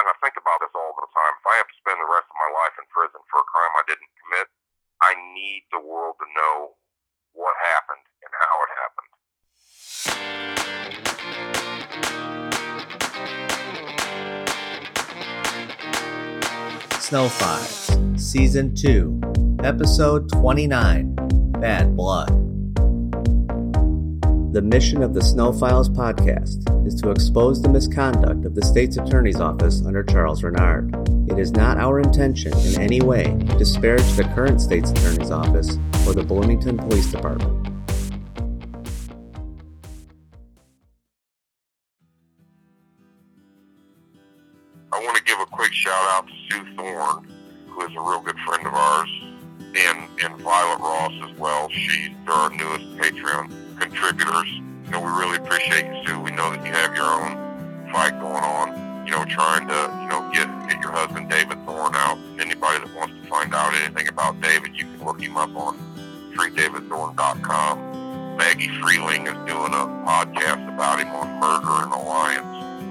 and I think about this all the time. If I have to spend the rest of my life in prison for a crime I didn't commit, I need the world to know what happened and how it happened. Snow Files, Season 2, Episode 29 Bad Blood. The mission of the Snow Files podcast is to expose the misconduct of the state's attorney's office under Charles Reynard. It is not our intention in any way to disparage the current state's attorney's office or the Bloomington Police Department. About David, you can look him up on freedavidthorne.com. Maggie Freleng is doing a podcast about him on Murder in Illinois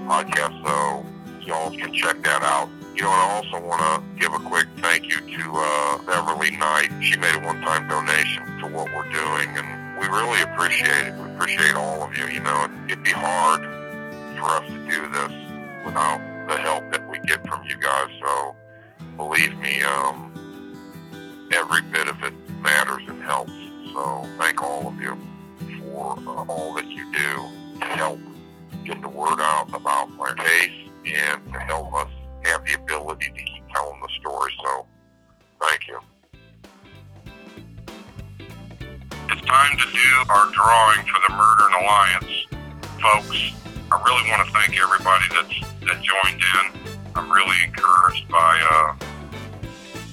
podcast, so y'all can check that out. You know, I also want to give a quick thank you to uh, Beverly Knight. She made a one-time donation to what we're doing, and we really appreciate it. We appreciate all of you. You know, it'd be hard for us to do this without the help that we get from you guys. So believe me, um, every bit of it matters and helps. So thank all of you for uh, all that you do to help get the word out about my case and to help us have the ability to keep telling the story. So thank you. It's time to do our drawing for the Murder in Illinois. Folks, I really want to thank everybody that's that joined in. I'm really encouraged by uh,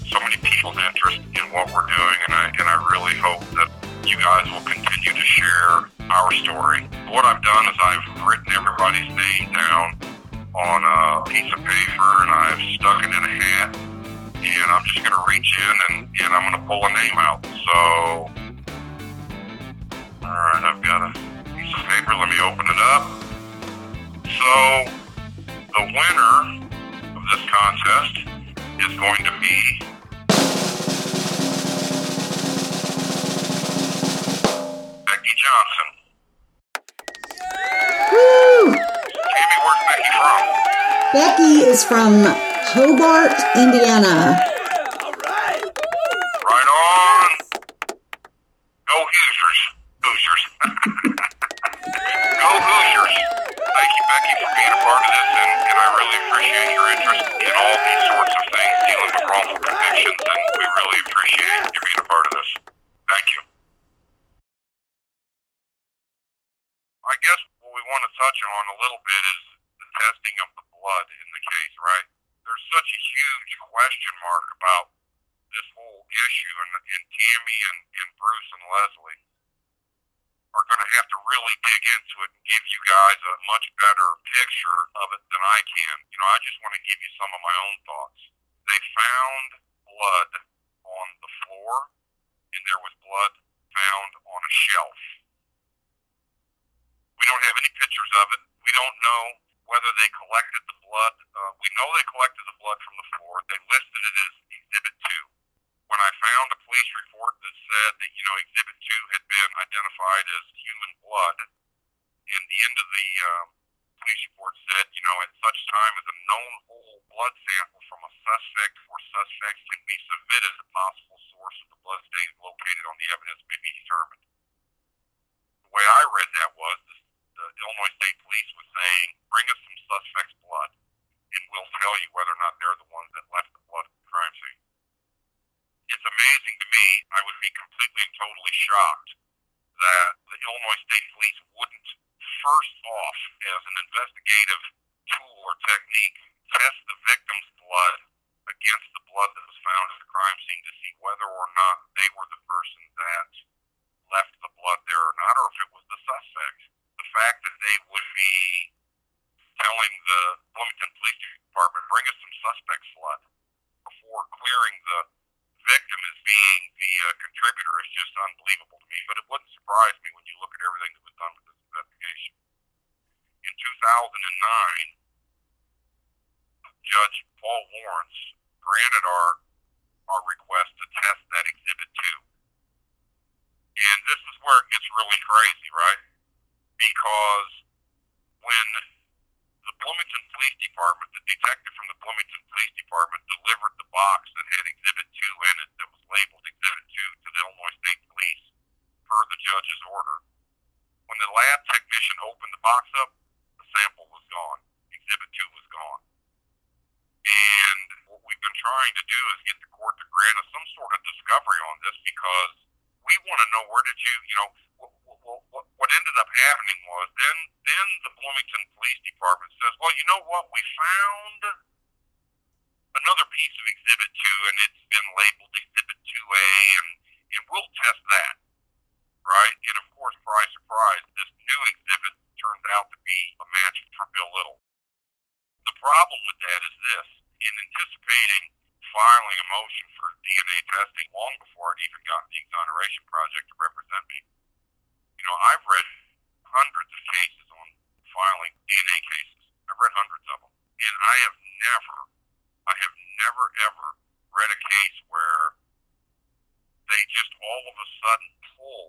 so many people's interest in what we're doing, and I, and I really hope that you guys will continue to share our story. What I've done is I've written everybody's name down on a piece of paper, and I've stuck it in a hat, and I'm just going to reach in and, and I'm going to pull a name out. So all right, I've got a piece of paper. Let me open it up. So, the winner of this contest is going to be Johnson. Woo! Tammy, where's Becky from? Becky is from Hobart, Indiana. Right on. Go Hoosiers. Hoosiers. Go Hoosiers. Thank you, Becky, for being a part of this, and, and I really appreciate your interest in all these sorts of things dealing with wrongful convictions, and we really appreciate you being a part of this. Thank you. I guess what we want to touch on a little bit is the testing of the blood in the case, right? There's such a huge question mark about this whole issue, and, and Tammy and, and Bruce and Leslie are going to have to really dig into it and give you guys a much better picture of it than I can. You know, I just want to give you some of my own thoughts. They found blood on the floor, and there was blood found on a shelf. We don't have any pictures of it. We don't know whether they collected the blood. Uh, we know they collected the blood from the floor. They listed it as Exhibit 2 when I found a police report that said that, you know, Exhibit 2 had been identified as human blood, and the end of the um, police report said, you know, at such time as a known whole blood sample from a suspect or suspects can be submitted, the possible source of the blood stain located on the evidence may be determined. The way I read that was the, the Illinois State Police was saying, bring us some suspect's blood, and we'll tell you whether or not they're the ones that left the blood at the crime scene it's amazing to me. I would be completely and totally shocked that the Illinois State Police wouldn't first off, as an investigative tool or technique, test the victim's blood against the blood that was found at the crime scene to see whether or not they were the person that left the blood there or not, or if it was the suspect. The fact that they would be telling the Bloomington Police Department, bring us some suspect's blood before clearing the victim as being the uh, contributor is just unbelievable to me. But it wouldn't surprise me when you look at everything that was done with this investigation. In 2009, Judge Paul Lawrence granted our our request to test that exhibit two. And this is where it gets really crazy, right? Because when the Bloomington Police Department, the detective from the Bloomington Police Department delivered the box that had exhibit two in it that was labeled exhibit two to the Illinois State Police per the judge's order. When the lab technician opened the box up, the sample was gone. Exhibit two was gone. And what we've been trying to do is get the court to grant us some sort of discovery on this because we want to know where did you, you know, what, what, what ended up happening was then then the Bloomington Police Department says, well, you know what, we found another piece of Exhibit Two, and it's been labeled Exhibit Two A, and and we'll test that, right? And of course, surprise, surprise, this new exhibit turned out to be a match for Bill Little. The problem with that is this: in anticipating filing a motion for DNA testing long before I'd even gotten the exoneration project to represent me. You know, I've read hundreds of cases on filing DNA cases. I've read hundreds of them. And I have never, I have never ever read a case where they just all of a sudden pull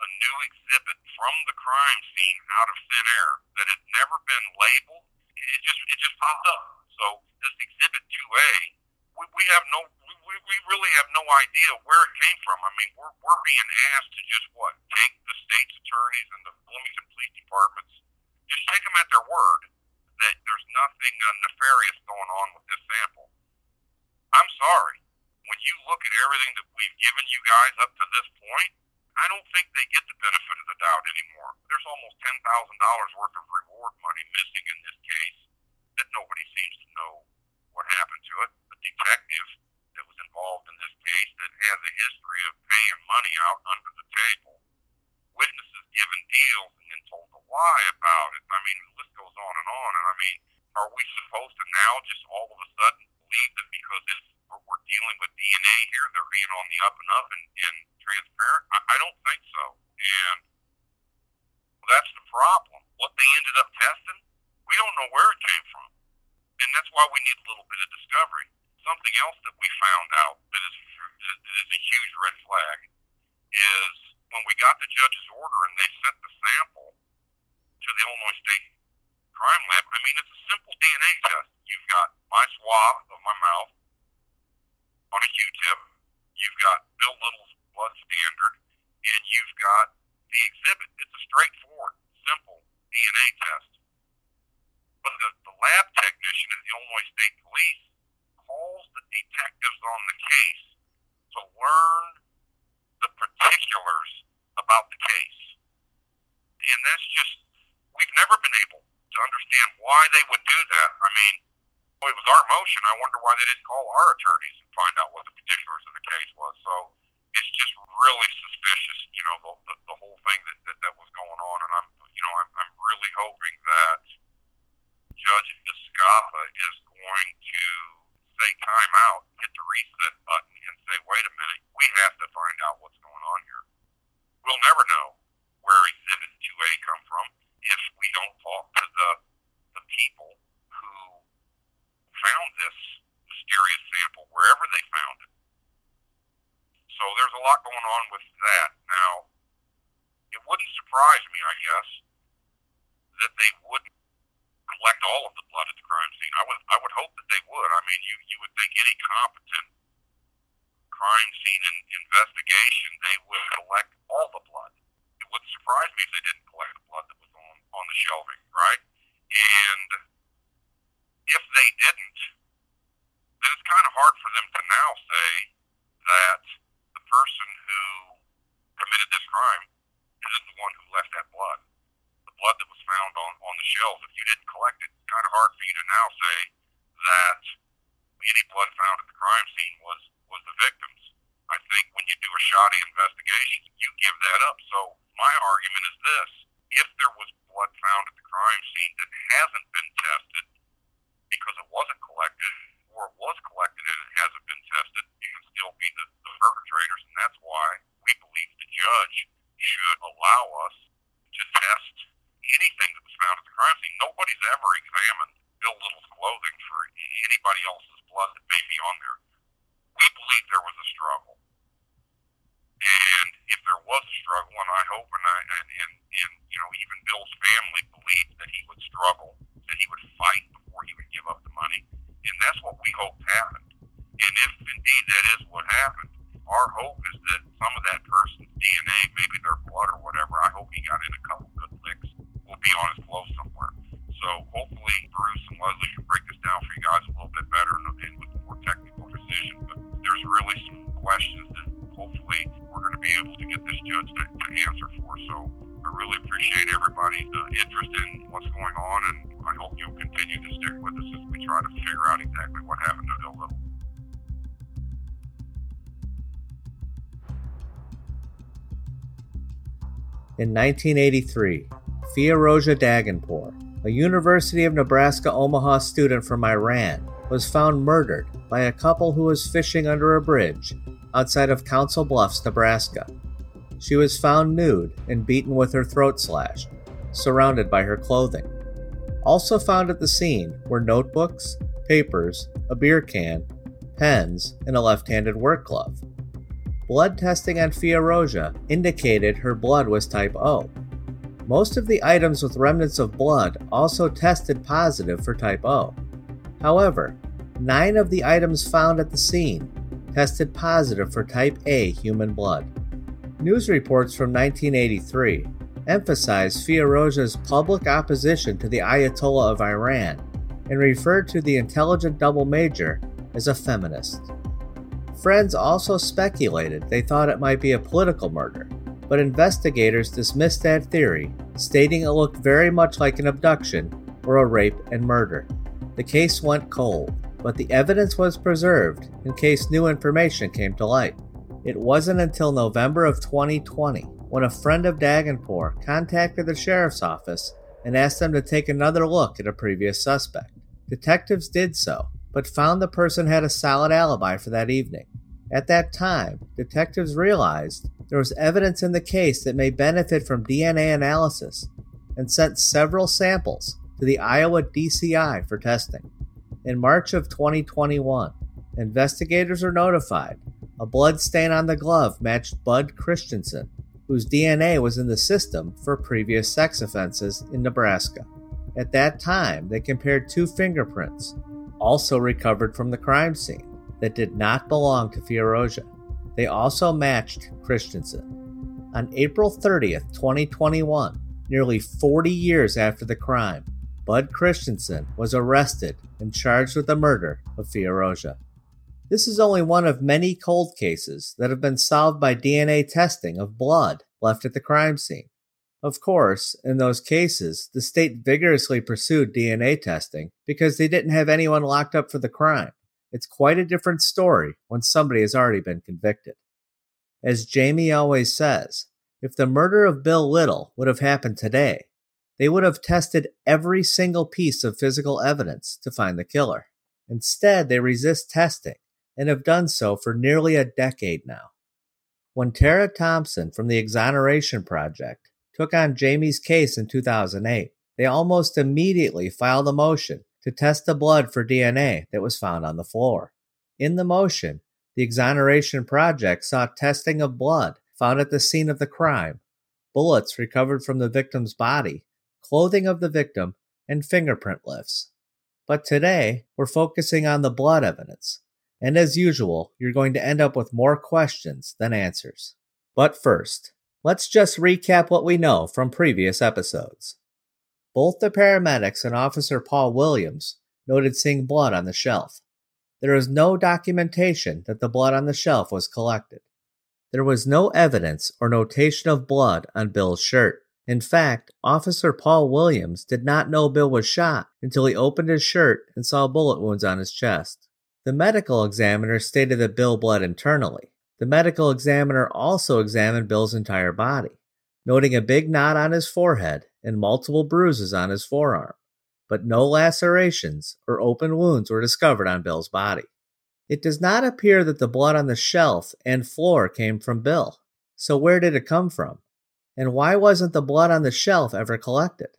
a new exhibit from the crime scene out of thin air that had never been labeled. It just, it just popped up. So this exhibit 2A we, we have no we, we really have no idea where it came from. I mean, we're we're being asked to just what take the state's attorneys and the Bloomington police departments, just take them at their word that there's nothing uh, nefarious going on with this sample. I'm sorry. When you look at everything that we've given you guys up to this point, I don't think they get the benefit of the doubt anymore. There's almost ten thousand dollars worth of reward money missing in this case that nobody seems to know what happened to it. The detective that was involved in this case that has a history of paying money out under the table. Witnesses given deals and then told to lie about it. I mean, the list goes on and on. And I mean, are we supposed to now just all of a sudden believe that because it's we're, we're dealing with DNA here, they're being on the up and up and, and transparent? I, I don't think so. And that's the problem. What they ended up testing, we don't know where it came from and that's why we need a little bit of discovery. Something else that we found out that is, that is a huge red flag is when we got the judge's order and they sent the sample to the Illinois State Crime Lab. I mean, it's a simple DNA test. You've got my swab of my mouth on a Q-tip. You've got Bill Little's blood standard, and you've got the exhibit. It's a straightforward, simple DNA test. But the, the lab technician at the Illinois State Police calls the detectives on the case to learn the particulars about the case. And that's just, we've never been able to understand why they would do that. I mean, well, it was our motion. I wonder why they didn't call our attorneys and find out what the particulars of the case was. So it's just really suspicious, you know, the, the, the whole thing that, that, that was going on. And I'm, you know, I'm, I'm really hoping that Judge Escapa is going to say time out, hit the reset button, and say, wait a minute, we have to find out what's In 1983, Firouzeh Dehghanpour, a University of Nebraska Omaha student from Iran, was found murdered by a couple who was fishing under a bridge outside of Council Bluffs, Nebraska. She was found nude and beaten with her throat slashed, surrounded by her clothing. Also found at the scene were notebooks, papers, a beer can, pens, and a left handed work glove. Blood testing on Firouzeh indicated her blood was type O. Most of the items with remnants of blood also tested positive for type O. However, nine of the items found at the scene tested positive for type A human blood. News reports from 1983 emphasized Firouzeh's public opposition to the Ayatollah of Iran and referred to the intelligent double major as a feminist. Friends also speculated they thought it might be a political murder, but investigators dismissed that theory, stating it looked very much like an abduction or a rape and murder. The case went cold, but the evidence was preserved in case new information came to light. It wasn't until November of 2020 when a friend of Dehghanpour contacted the sheriff's office and asked them to take another look at a previous suspect. Detectives did so, but found the person had a solid alibi for that evening. At that time, detectives realized there was evidence in the case that may benefit from DNA analysis and sent several samples to the Iowa DCI for testing. In March of 2021, investigators are notified a blood stain on the glove matched Bud Christensen, whose DNA was in the system for previous sex offenses in Nebraska. At that time, they compared two fingerprints, also recovered from the crime scene, that did not belong to Firouzeh. They also matched Christensen. On April 30th, 2021, nearly 40 years after the crime, Bud Christensen was arrested and charged with the murder of Firouzeh. This is only one of many cold cases that have been solved by DNA testing of blood left at the crime scene. Of course, in those cases, the state vigorously pursued DNA testing because they didn't have anyone locked up for the crime. It's quite a different story when somebody has already been convicted. As Jamie always says, if the murder of Bill Little would have happened today, they would have tested every single piece of physical evidence to find the killer. Instead, they resist testing and have done so for nearly a decade now. When Tara Thompson from the Exoneration Project took on Jamie's case in 2008, they almost immediately filed a motion to test the blood for DNA that was found on the floor. In the motion, the Exoneration Project sought testing of blood found at the scene of the crime, bullets recovered from the victim's body, clothing of the victim, and fingerprint lifts. But today, we're focusing on the blood evidence, and as usual, you're going to end up with more questions than answers. But first, let's just recap what we know from previous episodes. Both the paramedics and Officer Paul Williams noted seeing blood on the shelf. There is no documentation that the blood on the shelf was collected. There was no evidence or notation of blood on Bill's shirt. In fact, Officer Paul Williams did not know Bill was shot until he opened his shirt and saw bullet wounds on his chest. The medical examiner stated that Bill bled internally. The medical examiner also examined Bill's entire body, noting a big knot on his forehead and multiple bruises on his forearm, but no lacerations or open wounds were discovered on Bill's body. It does not appear that the blood on the shelf and floor came from Bill. So, where did it come from? And why wasn't the blood on the shelf ever collected?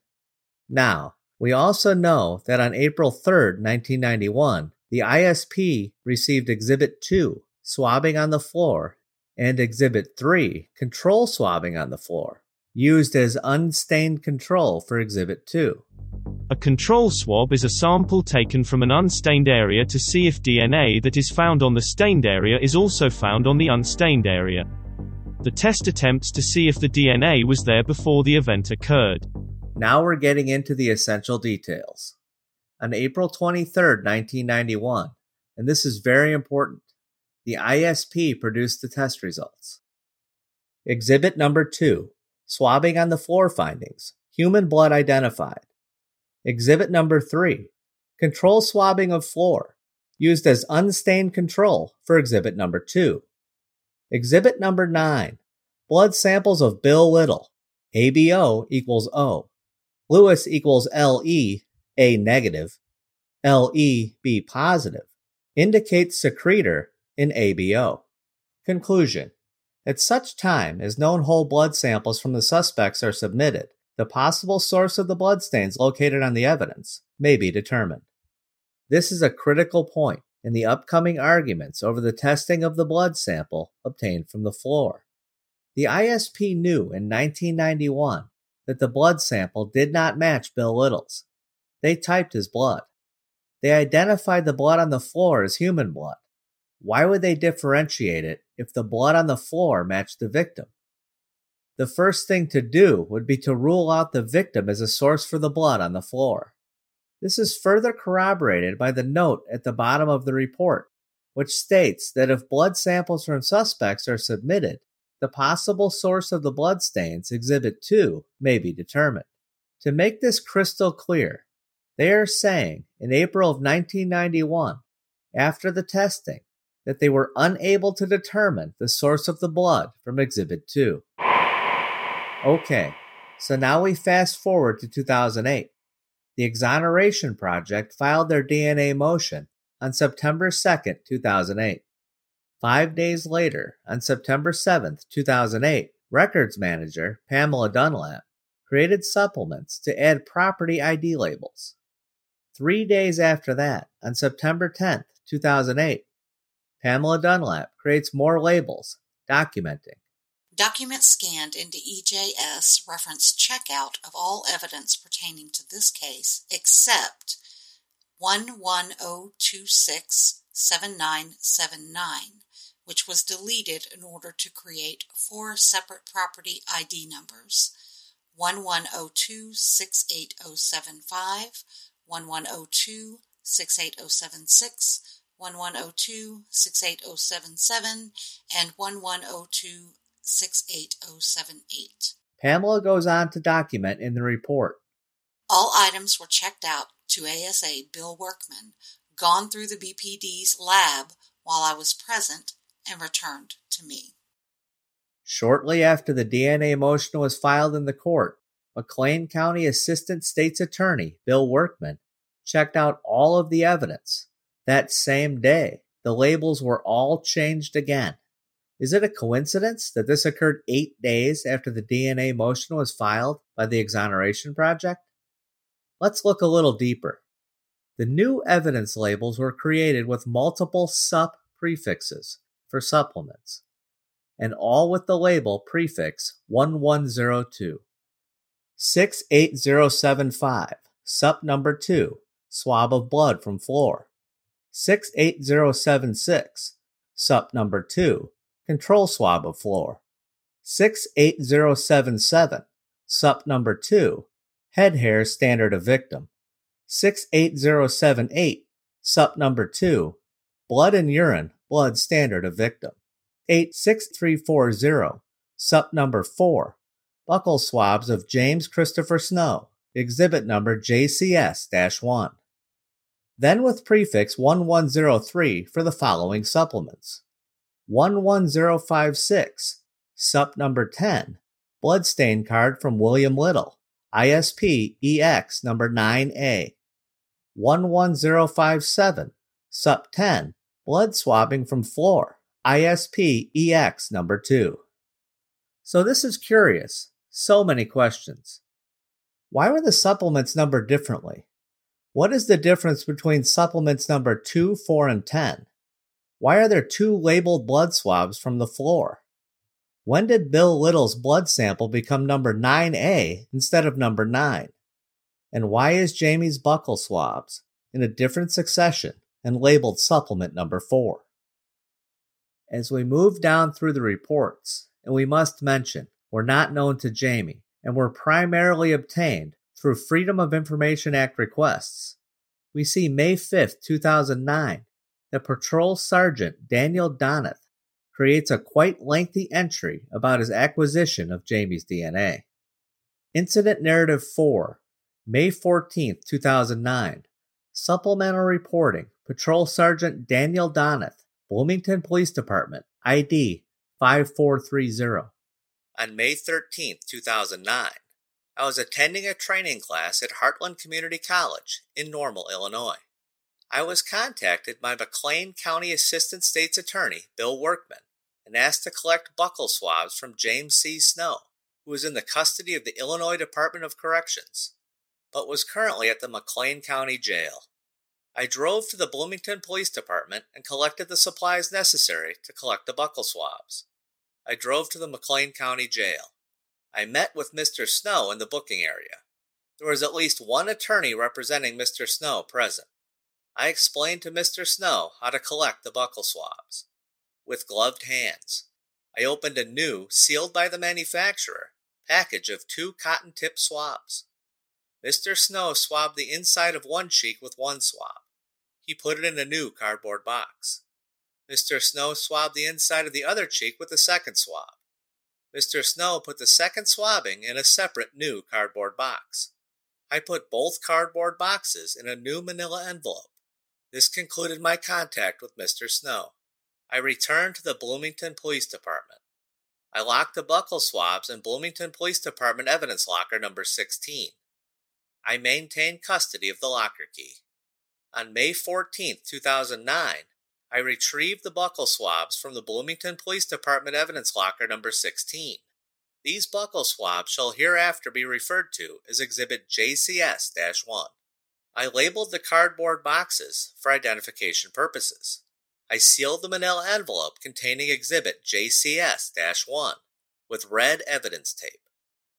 Now, we also know that on April 3, 1991, The ISP received Exhibit 2, swabbing on the floor, and Exhibit 3, control swabbing on the floor, used as unstained control for Exhibit 2. A control swab is a sample taken from an unstained area to see if DNA that is found on the stained area is also found on the unstained area. The test attempts to see if the DNA was there before the event occurred. Now we're getting into the essential details. On April 23, 1991, and this is very important, the ISP produced the test results. Exhibit number 2 Swabbing on the floor findings, human blood identified. Exhibit number 3 Control swabbing of floor, used as unstained control for exhibit number 2. Exhibit number 9 Blood samples of Bill Little, ABO equals O, Lewis equals LE, A negative, LE, B positive, indicates secretor in ABO. Conclusion At such time as known whole blood samples from the suspects are submitted, the possible source of the bloodstains located on the evidence may be determined. This is a critical point in the upcoming arguments over the testing of the blood sample obtained from the floor. The ISP knew in 1991 that the blood sample did not match Bill Little's. They typed his blood. They identified the blood on the floor as human blood. Why would they differentiate it if the blood on the floor matched the victim? The first thing to do would be to rule out the victim as a source for the blood on the floor. This is further corroborated by the note at the bottom of the report, which states that if blood samples from suspects are submitted, the possible source of the bloodstains, Exhibit 2, may be determined. To make this crystal clear, they are saying in April of 1991, after the testing, that they were unable to determine the source of the blood from Exhibit 2. Okay, so now we fast forward to 2008. The Exoneration Project filed their DNA motion on September 2, 2008. Five days later, on September 7, 2008, records manager Pamela Dunlap created supplements to add property ID labels. Three days after that, on September 10, 2008, Pamela Dunlap creates more labels documenting. Documents scanned into EJS reference checkout of all evidence pertaining to this case except 110267979, which was deleted in order to create four separate property ID numbers 1102-68075, 1102-68076, 1102-68077, and 1102-68078. Pamela goes on to document in the report. All items were checked out to ASA Bill Workman, gone through the BPD's lab while I was present, and returned to me. Shortly after the DNA motion was filed in the court, McLean County Assistant State's Attorney Bill Workman checked out all of the evidence. That same day, the labels were all changed again. Is it a coincidence that this occurred eight days after the DNA motion was filed by the Exoneration Project? Let's look a little deeper. The new evidence labels were created with multiple sup prefixes for supplements, and all with the label prefix 1102. 68075, sup number 2, swab of blood from floor. 68076, sup number 2, control swab of floor. 68077, sup number 2, head hair standard of victim. 68078, sup number 2, blood and urine, blood standard of victim. 86340, sup number 4, buccal swabs of James Christopher Snow, exhibit number JCS 1. Then with prefix 1103 for the following supplements 11056, sup number 10, bloodstain card from William Little, ISP EX number 9A. 11057, sup 10, blood swabbing from floor, ISP EX number 2. So this is curious. So many questions. Why were the supplements numbered differently? What is the difference between supplements number 2, 4, and 10? Why are there two labeled blood swabs from the floor? When did Bill Little's blood sample become number 9A instead of number 9? And why is Jamie's buccal swabs in a different succession and labeled supplement number 4? As we move down through the reports, and we must mention, were not known to Jamie and were primarily obtained through Freedom of Information Act requests. We see May 5, 2009, that Patrol Sergeant Daniel Donath creates a quite lengthy entry about his acquisition of Jamie's DNA. Incident Narrative 4, May 14, 2009. Supplemental reporting Patrol Sergeant Daniel Donath, Bloomington Police Department, ID 5430. On May 13, 2009, I was attending a training class at Heartland Community College in Normal, Illinois. I was contacted by McLean County Assistant State's Attorney Bill Workman and asked to collect buccal swabs from James C. Snow, who was in the custody of the Illinois Department of Corrections, but was currently at the McLean County Jail. I drove to the Bloomington Police Department and collected the supplies necessary to collect the buccal swabs. I drove to the McLean County Jail. I met with Mr. Snow in the booking area. There was at least one attorney representing Mr. Snow present. I explained to Mr. Snow how to collect the buccal swabs. With gloved hands, I opened a new, sealed by the manufacturer, package of two cotton tip swabs. Mr. Snow swabbed the inside of one cheek with one swab. He put it in a new cardboard box. Mr. Snow swabbed the inside of the other cheek with the second swab. Mr. Snow put the second swabbing in a separate new cardboard box. I put both cardboard boxes in a new manila envelope. This concluded my contact with Mr. Snow. I returned to the Bloomington Police Department. I locked the buccal swabs in Bloomington Police Department evidence locker number 16. I maintained custody of the locker key. On May 14, 2009, I retrieved the buccal swabs from the Bloomington Police Department evidence locker number 16. These buccal swabs shall hereafter be referred to as Exhibit JCS 1. I labeled the cardboard boxes for identification purposes. I sealed the manila envelope containing Exhibit JCS 1 with red evidence tape.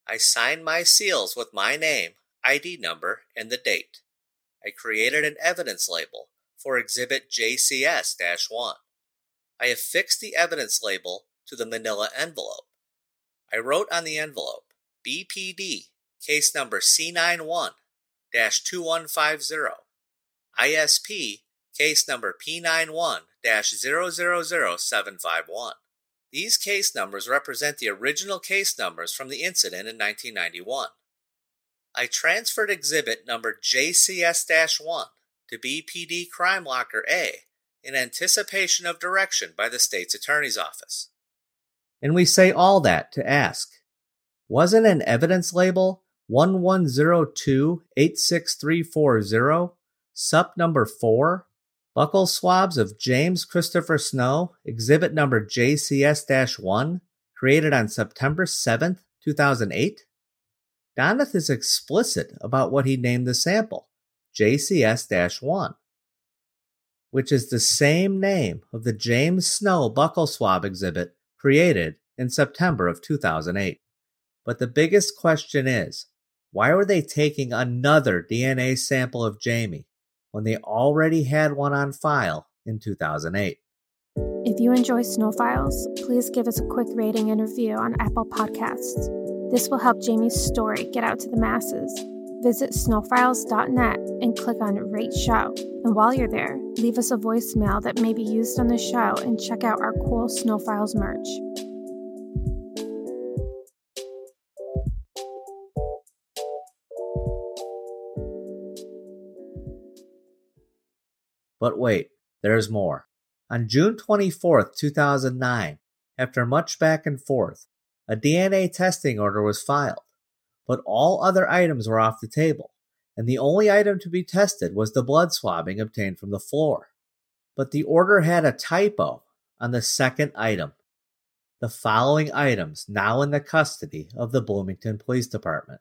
I signed my seals with my name, ID number, and the date. I created an evidence label for Exhibit JCS 1. I affixed the evidence label to the manila envelope. I wrote on the envelope BPD, case number C91 2150, ISP, case number P91 000751. These case numbers represent the original case numbers from the incident in 1991. I transferred exhibit number JCS 1 to BPD Crime Locker A in anticipation of direction by the state's attorney's office. And we say all that to ask wasn't an evidence label 1102-86340, SUP number 4, buccal swabs of James Christopher Snow, exhibit number JCS-1, created on September 7th, 2008? Donath is explicit about what he named the sample, JCS-1, which is the same name of the James Snow buccal swab exhibit created in September of 2008. But the biggest question is, why were they taking another DNA sample of Jamie when they already had one on file in 2008? If you enjoy Snow Files, please give us a quick rating and review on Apple Podcasts. This will help Jamie's story get out to the masses. Visit snowfiles.net and click on Rate Show. And while you're there, leave us a voicemail that may be used on the show and check out our cool Snowfiles merch. But wait, there's more. On June 24, 2009, after much back and forth, a DNA testing order was filed, but all other items were off the table, and the only item to be tested was the blood swabbing obtained from the floor. But the order had a typo on the second item. The following items now in the custody of the Bloomington Police Department.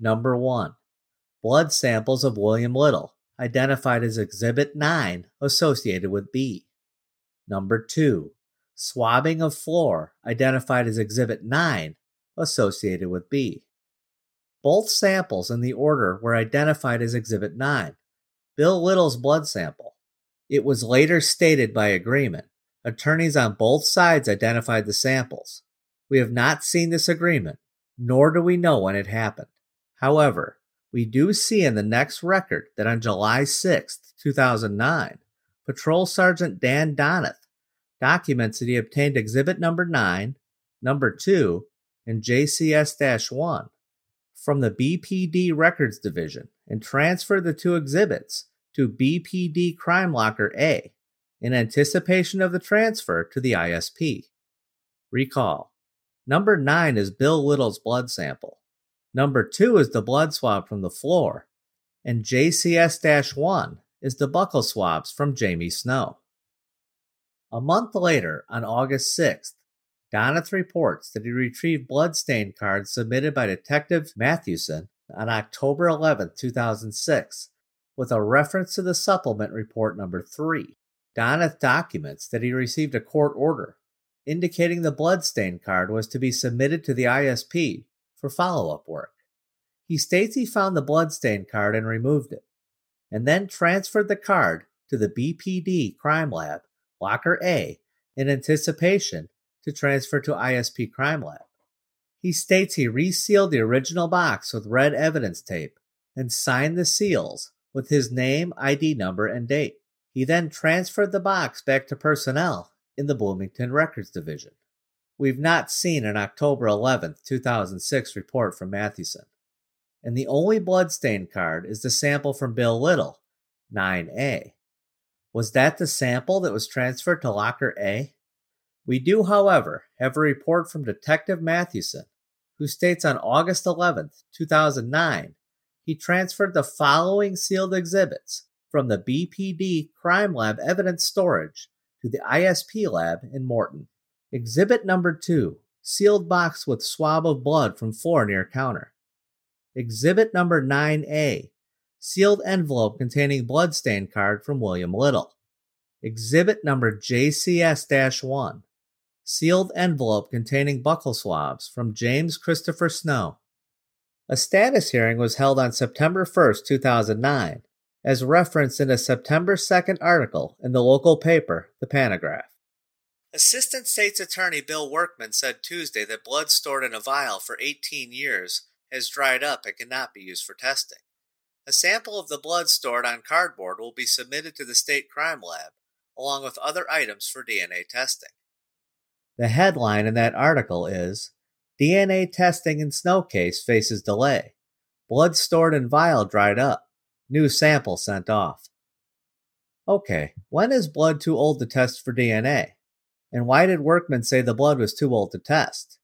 Number 1. Blood samples of William Little, identified as Exhibit 9 associated with B. Number 2. Swabbing of floor identified as Exhibit 9 associated with B. Both samples in the order were identified as Exhibit 9, Bill Little's blood sample. It was later stated by agreement. Attorneys on both sides identified the samples. We have not seen this agreement, nor do we know when it happened. However, we do see in the next record that on July 6, 2009, Patrol Sergeant Dan Donath documents that he obtained Exhibit Number 9, Number 2, and JCS 1 from the BPD Records Division and transfer the two exhibits to BPD Crime Locker A in anticipation of the transfer to the ISP. Recall, number 9 is Bill Little's blood sample. Number 2 is the blood swab from the floor, and JCS 1 is the buccal swabs from Jamie Snow. A month later, on August 6th, Donath reports that he retrieved bloodstain cards submitted by Detective Mathewson on October 11, 2006, with a reference to the supplement report number 3. Donath documents that he received a court order indicating the bloodstain card was to be submitted to the ISP for follow up work. He states he found the bloodstain card and removed it, and then transferred the card to the BPD crime lab, Locker A, in anticipation to transfer to ISP Crime Lab. He states he resealed the original box with red evidence tape and signed the seals with his name, ID number, and date. He then transferred the box back to personnel in the Bloomington Records Division. We've not seen an October 11, 2006 report from Mathewson. And the only bloodstain card is the sample from Bill Little, 9A. Was that the sample that was transferred to Locker A? We do, however, have a report from Detective Mathewson, who states on August 11, 2009, he transferred the following sealed exhibits from the BPD Crime Lab evidence storage to the ISP lab in Morton. Exhibit number 2 sealed box with swab of blood from floor near counter. Exhibit number 9A sealed envelope containing bloodstain card from William Little. Exhibit number JCS 1 sealed envelope containing buccal swabs from James Christopher Snow. A status hearing was held on September 1, 2009, as referenced in a September 2nd article in the local paper, The Pantagraph. Assistant State's Attorney Bill Workman said Tuesday that blood stored in a vial for 18 years has dried up and cannot be used for testing. A sample of the blood stored on cardboard will be submitted to the state crime lab, along with other items for DNA testing. The headline in that article is DNA testing in snow case faces delay. Blood stored in vial dried up. New sample sent off. Okay, when is blood too old to test for DNA? And why did Workman say the blood was too old to test?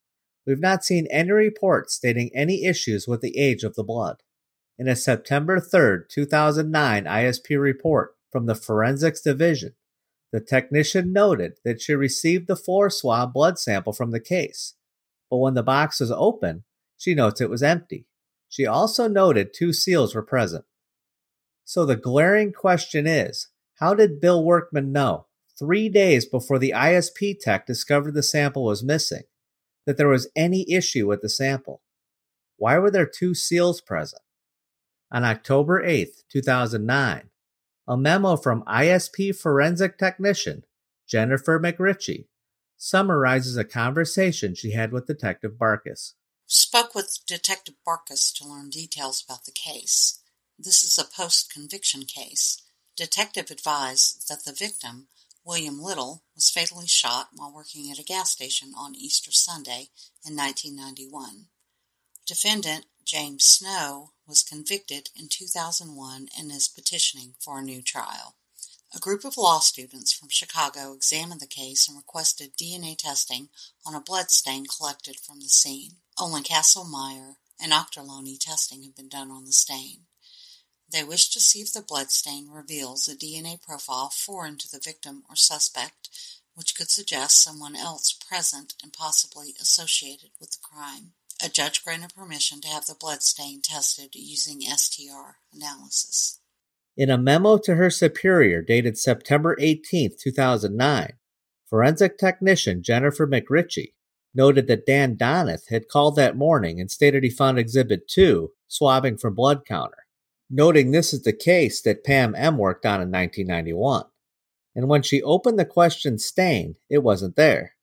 We've not seen any reports stating any issues with the age of the blood. In a September 3, 2009 ISP report from the Forensics Division, the technician noted that she received the four swab blood sample from the case, but when the box was open, she notes it was empty. She also noted two seals were present. So the glaring question is how did Bill Workman know, three days before the ISP tech discovered the sample was missing, that there was any issue with the sample? Why were there two seals present? On October 8, 2009, a memo from ISP forensic technician Jennifer McRitchie summarizes a conversation she had with Detective Barkus. Spoke with Detective Barkus to learn details about the case. This is a post conviction case. Detective advised that the victim, William Little, was fatally shot while working at a gas station on Easter Sunday in 1991. Defendant James Snow was convicted in 2001 and is petitioning for a new trial. A group of law students from Chicago examined the case and requested DNA testing on a blood stain collected from the scene. Only Kastle-Meyer and Ochterlony testing have been done on the stain. They wish to see if the blood stain reveals a DNA profile foreign to the victim or suspect, which could suggest someone else present and possibly associated with the crime. A judge granted permission to have the blood stain tested using STR analysis. In a memo to her superior dated September 18, 2009, forensic technician Jennifer McRitchie noted that Dan Donath had called that morning and stated he found Exhibit 2 swabbing for blood counter, noting this is the case that Pam M. worked on in 1991. And when she opened the question stain, it wasn't there.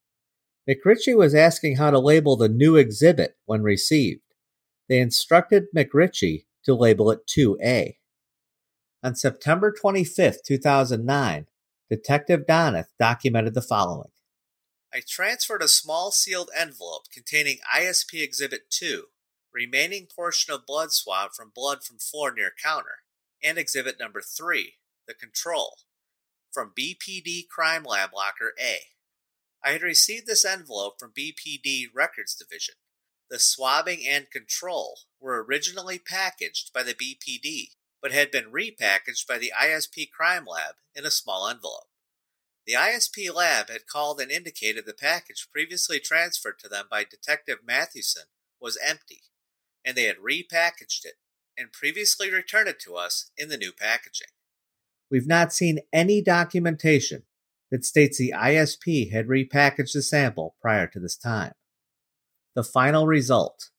McRitchie was asking how to label the new exhibit when received. They instructed McRitchie to label it 2A. On September 25, 2009, Detective Donath documented the following. I transferred a small sealed envelope containing ISP Exhibit 2, remaining portion of blood swab from blood from floor near counter, and Exhibit number 3, the control, from BPD Crime Lab Locker A. I had received this envelope from BPD Records Division. The swabbing and control were originally packaged by the BPD, but had been repackaged by the ISP Crime Lab in a small envelope. The ISP lab had called and indicated the package previously transferred to them by Detective Mathewson was empty, and they had repackaged it and previously returned it to us in the new packaging. We've not seen any documentation that states the ISP had repackaged the sample prior to this time. The final result,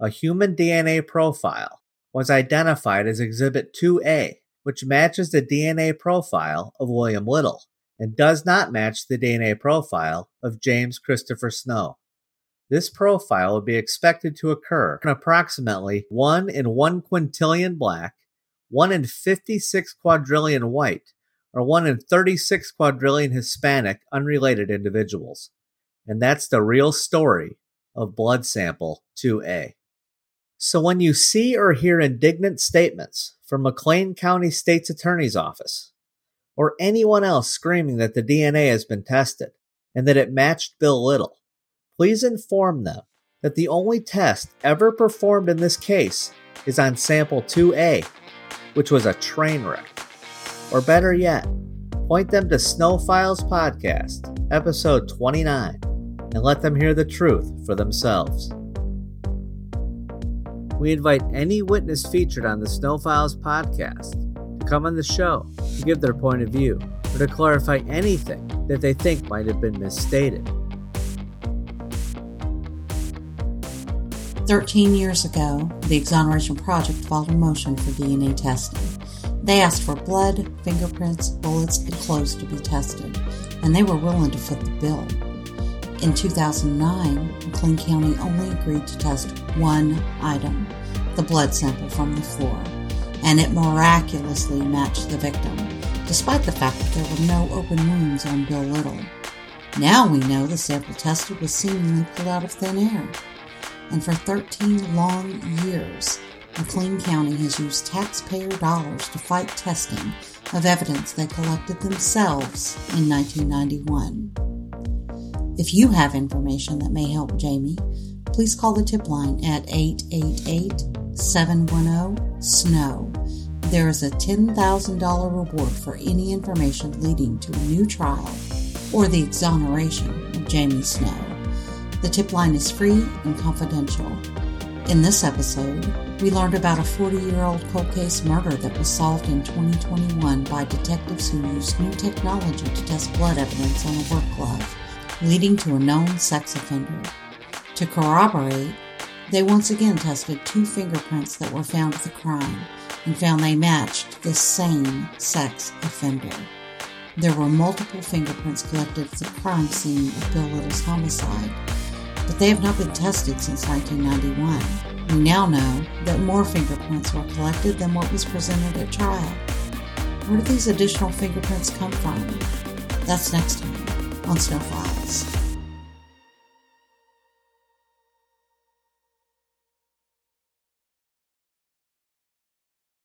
a human DNA profile, was identified as Exhibit 2A, which matches the DNA profile of William Little and does not match the DNA profile of James Christopher Snow. This profile would be expected to occur in approximately 1 in 1 quintillion black, 1 in 56 quadrillion white, or 1 in 36 quadrillion Hispanic unrelated individuals. And that's the real story of blood sample 2A. So when you see or hear indignant statements from McLean County State's Attorney's Office, or anyone else screaming that the DNA has been tested and that it matched Bill Little, please inform them that the only test ever performed in this case is on sample 2A, which was a train wreck. Or better yet, point them to Snow Files Podcast, episode 29, and let them hear the truth for themselves. We invite any witness featured on the Snow Files podcast to come on the show to give their point of view or to clarify anything that they think might have been misstated. 13 years ago, the Exoneration Project filed a motion for DNA testing. They asked for blood, fingerprints, bullets, and clothes to be tested, and they were willing to foot the bill. In 2009, McLean County only agreed to test one item, the blood sample from the floor, and it miraculously matched the victim, despite the fact that there were no open wounds on Bill Little. Now we know the sample tested was seemingly pulled out of thin air. And for 13 long years, McLean County has used taxpayer dollars to fight testing of evidence they collected themselves in 1991. If you have information that may help Jamie, please call the tip line at 888 710 SNOW. There is a $10,000 reward for any information leading to a new trial or the exoneration of Jamie Snow. The tip line is free and confidential. In this episode, we learned about a 40 year old cold case murder that was solved in 2021 by detectives who used new technology to test blood evidence on a work glove, leading to a known sex offender. To corroborate, they once again tested two fingerprints that were found at the crime and found they matched the same sex offender. There were multiple fingerprints collected at the crime scene of Bill Little's homicide, but they have not been tested since 1991. We now know that more fingerprints were collected than what was presented at trial. Where do these additional fingerprints come from? That's next time on Snow Files.